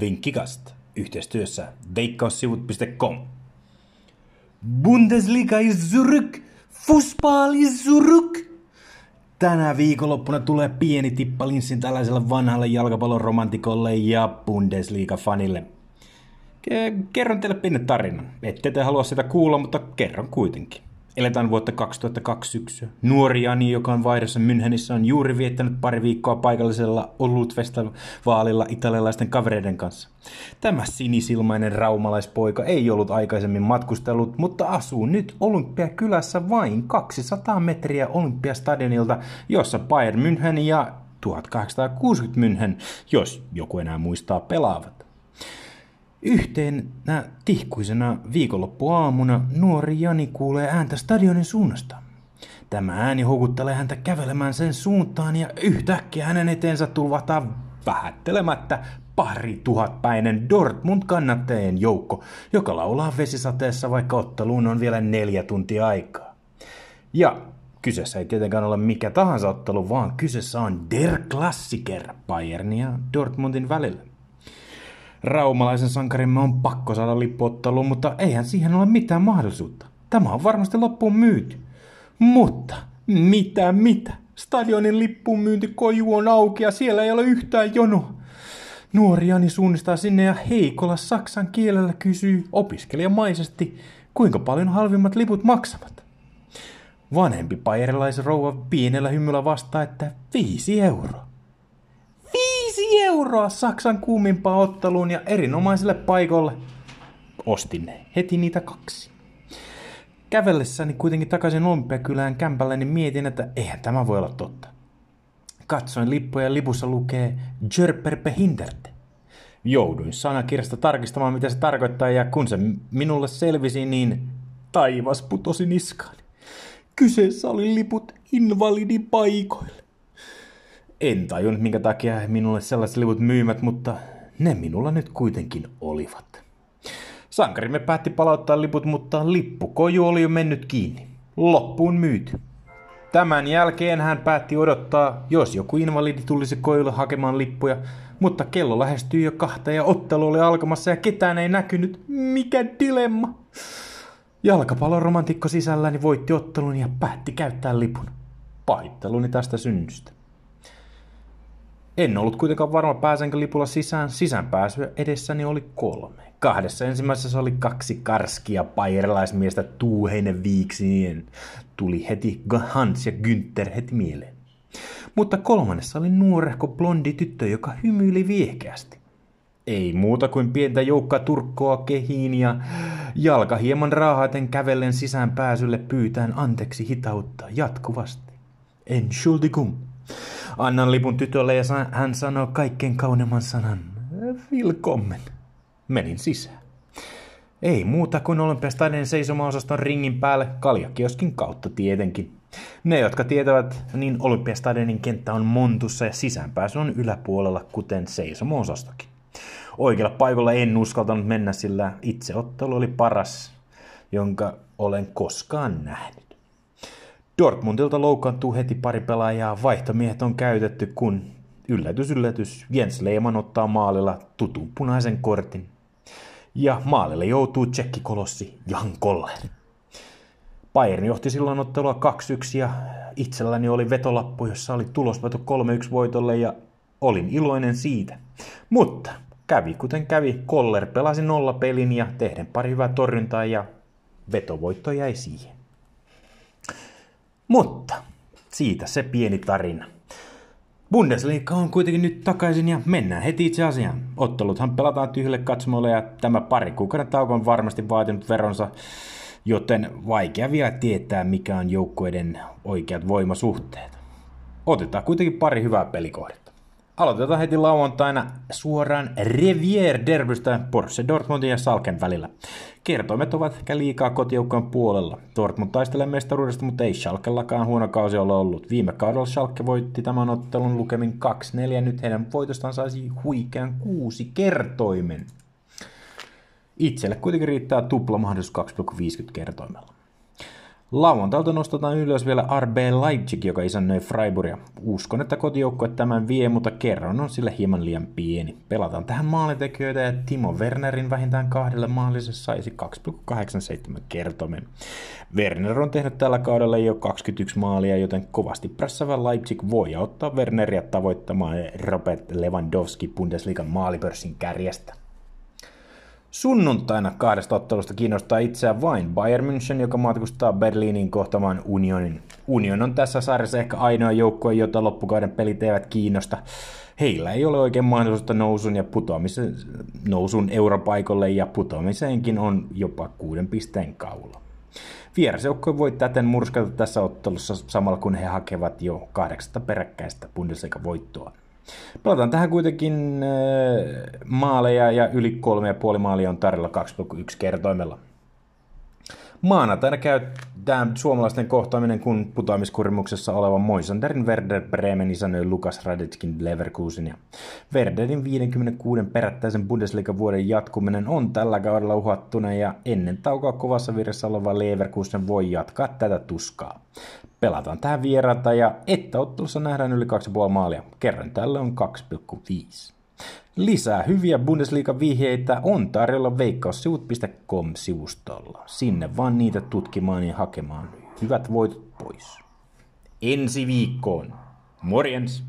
Vinkkikast yhteistyössä veikkaussivut.com. Bundesliga is zurück! Fußball is zurück! Tänä viikonloppuna tulee pieni tippalinssin tällaiselle vanhalle jalkapallon romantikolle ja Bundesliga-fanille. Kerron teille pienen tarinan. Ette te halua sitä kuulla, mutta kerron kuitenkin. Eletään vuotta 2002 syksyä. Nuori Jani, joka on vaihdossa Münchenissä, on juuri viettänyt pari viikkoa paikallisella Olutfestivaalilla italialaisten kavereiden kanssa. Tämä sinisilmainen raumalaispoika ei ollut aikaisemmin matkustellut, mutta asuu nyt Olympiakylässä vain 200 metriä Olympiastadionilta, jossa Bayern München ja 1860 München, jos joku enää muistaa, pelaavat. Yhteenä tihkuisena viikonloppuaamuna nuori Jani kuulee ääntä stadionin suunnasta. Tämä ääni houkuttelee häntä kävelemään sen suuntaan ja yhtäkkiä hänen eteensä tulvahtaa vähättelemättä pari tuhatpäinen Dortmund-kannattajien joukko, joka laulaa vesisateessa, vaikka otteluun on vielä neljä tuntia aikaa. Ja kyseessä ei tietenkään ole mikä tahansa ottelu, vaan kyseessä on Der Klassiker Bayernin ja Dortmundin välillä. Raumalaisen sankarimme on pakko saada lippuotteluun, mutta eihän siihen ole mitään mahdollisuutta. Tämä on varmasti loppuun myyty. Mutta, mitä mitä? Stadionin lippuun myyntikoju on auki ja siellä ei ole yhtään jonoa. Nuori Jani suunnistaa sinne ja heikolla saksan kielellä kysyy opiskelijamaisesti, kuinka paljon halvimmat liput maksavat. Vanhempi pairilaisrouva pienellä hymyllä vastaa, että viisi euroa euroa Saksan kuumimpaan otteluun ja erinomaiselle paikolle. Ostin ne heti niitä kaksi. Kävellessäni kuitenkin takaisin Olympiakylään kämpälle, niin mietin, että eihän tämä voi olla totta. Katsoin lippuja ja lipussa lukee Jörper Behinderte. Jouduin sanakirjasta tarkistamaan, mitä se tarkoittaa, ja kun se minulle selvisi, niin taivas putosi niskaan. Kyseessä oli liput invalidipaikoille. En tajunnut, minkä takia minulle sellaiset livut myymät, mutta ne minulla nyt kuitenkin olivat. Sankarimme päätti palauttaa liput, mutta lippukoju oli jo mennyt kiinni. Loppuun myyty. Tämän jälkeen hän päätti odottaa, jos joku invalidi tulisi kojulle hakemaan lippuja, mutta kello lähestyi jo kahta ja ottelu oli alkamassa ja ketään ei näkynyt. Mikä dilemma! Jalkapallon romantikko sisälläni voitti ottelun ja päätti käyttää lipun. Pahitteluni tästä synnystä. En ollut kuitenkaan varma pääsenkö lipulla sisään. Sisäänpääsyä edessäni oli kolme. Kahdessa ensimmäisessä oli kaksi karskia pairilaismiestä tuuheinen viiksinien. Tuli heti Hans ja Günther heti mieleen. Mutta kolmannessa oli nuorehko blondi tyttö, joka hymyili viehkeästi. Ei muuta kuin pientä joukkaa turkkoa kehiin ja jalka hieman raahaten kävellen sisään pääsylle pyytään anteeksi hitautta jatkuvasti. Entschuldigung. Annan lipun tytölle ja hän sanoo kaikkein kauneimman sanan. Willkommen. Menin sisään. Ei muuta kuin Olympiastadien seisomaosaston ringin päälle kaljakioskin kautta tietenkin. Ne, jotka tietävät, niin Olympiastadionin kenttä on montussa ja sisäänpääsy on yläpuolella, kuten seisomaosastokin. Oikealla paikalla en uskaltanut mennä, sillä itseottelu oli paras, jonka olen koskaan nähnyt. Dortmundilta loukkaantuu heti pari pelaajaa, vaihtomiehet on käytetty, kun yllätys yllätys Jens Lehmann ottaa maalilla tutun punaisen kortin. Ja maalille joutuu tsekkikolossi Jan Koller. Bayern johti silloin ottelua 2-1 ja itselläni oli vetolappu, jossa oli tulosveto 3-1 voitolle ja olin iloinen siitä. Mutta kävi kuten kävi, Koller pelasi nolla pelin ja tehden pari hyvää torjuntaa ja vetovoitto jäi siihen. Mutta siitä se pieni tarina. Bundesliga on kuitenkin nyt takaisin ja mennään heti itse asiaan. Otteluthan pelataan tyhjille katsomoille ja tämä pari kuukauden tauko on varmasti vaatinut veronsa, joten vaikea vielä tietää mikä on joukkueiden oikeat voimasuhteet. Otetaan kuitenkin pari hyvää pelikohdetta. Aloitetaan heti lauantaina suoraan Revier Derbystä Porsche Dortmundin ja Salken välillä. Kertoimet ovat ehkä liikaa kotijoukkojen puolella. Dortmund taistelee mestaruudesta, mutta ei Schalkellakaan huono kausi ole ollut. Viime kaudella Schalke voitti tämän ottelun lukemin 2-4, nyt heidän voitostaan saisi huikean kuusi kertoimen. Itselle kuitenkin riittää tupla mahdollisuus 2,50 kertoimella. Lauantailta nostetaan ylös vielä RB Leipzig, joka isännöi Freiburgia. Uskon, että kotijoukkue tämän vie, mutta kerron on sille hieman liian pieni. Pelataan tähän maalintekijöitä ja Timo Wernerin vähintään kahdelle maalille saisi 2,87 kertomen. Werner on tehnyt tällä kaudella jo 21 maalia, joten kovasti pressava Leipzig voi auttaa Werneria tavoittamaan Robert Lewandowski Bundesliigan maalipörssin kärjestä. Sunnuntaina kahdesta ottelusta kiinnostaa itseään vain Bayern München, joka matkustaa Berliinin kohtamaan Unionin. Union on tässä sarjassa ehkä ainoa joukkue, jota loppukauden pelit eivät kiinnosta. Heillä ei ole oikein mahdollisuutta nousun ja putoamisen, nousun europaikolle ja putoamiseenkin on jopa kuuden pisteen kaula. Vierasjoukkue voi täten murskata tässä ottelussa samalla kun he hakevat jo kahdeksasta peräkkäistä Bundesliga-voittoa. Pelataan tähän kuitenkin äh, maaleja ja yli kolme ja puoli maalia on tarjolla 2,1 kertoimella. Maanantaina käy tämä suomalaisten kohtaaminen, kun putoamiskurimuksessa oleva Moisanderin Werder Bremen isännöi Lukas Radetskin Leverkusen. Ja Werderin 56 perättäisen Bundesliga-vuoden jatkuminen on tällä kaudella uhattuna ja ennen taukoa kovassa virrassa oleva Leverkusen voi jatkaa tätä tuskaa. Pelataan tähän vieraata ja että ottelussa nähdään yli 2,5 maalia. Kerran tällä on 2,5. Lisää hyviä Bundesliga-vihjeitä on tarjolla veikkaussivut.com-sivustolla. Sinne vaan niitä tutkimaan ja hakemaan hyvät voitot pois. Ensi viikkoon. Morjens!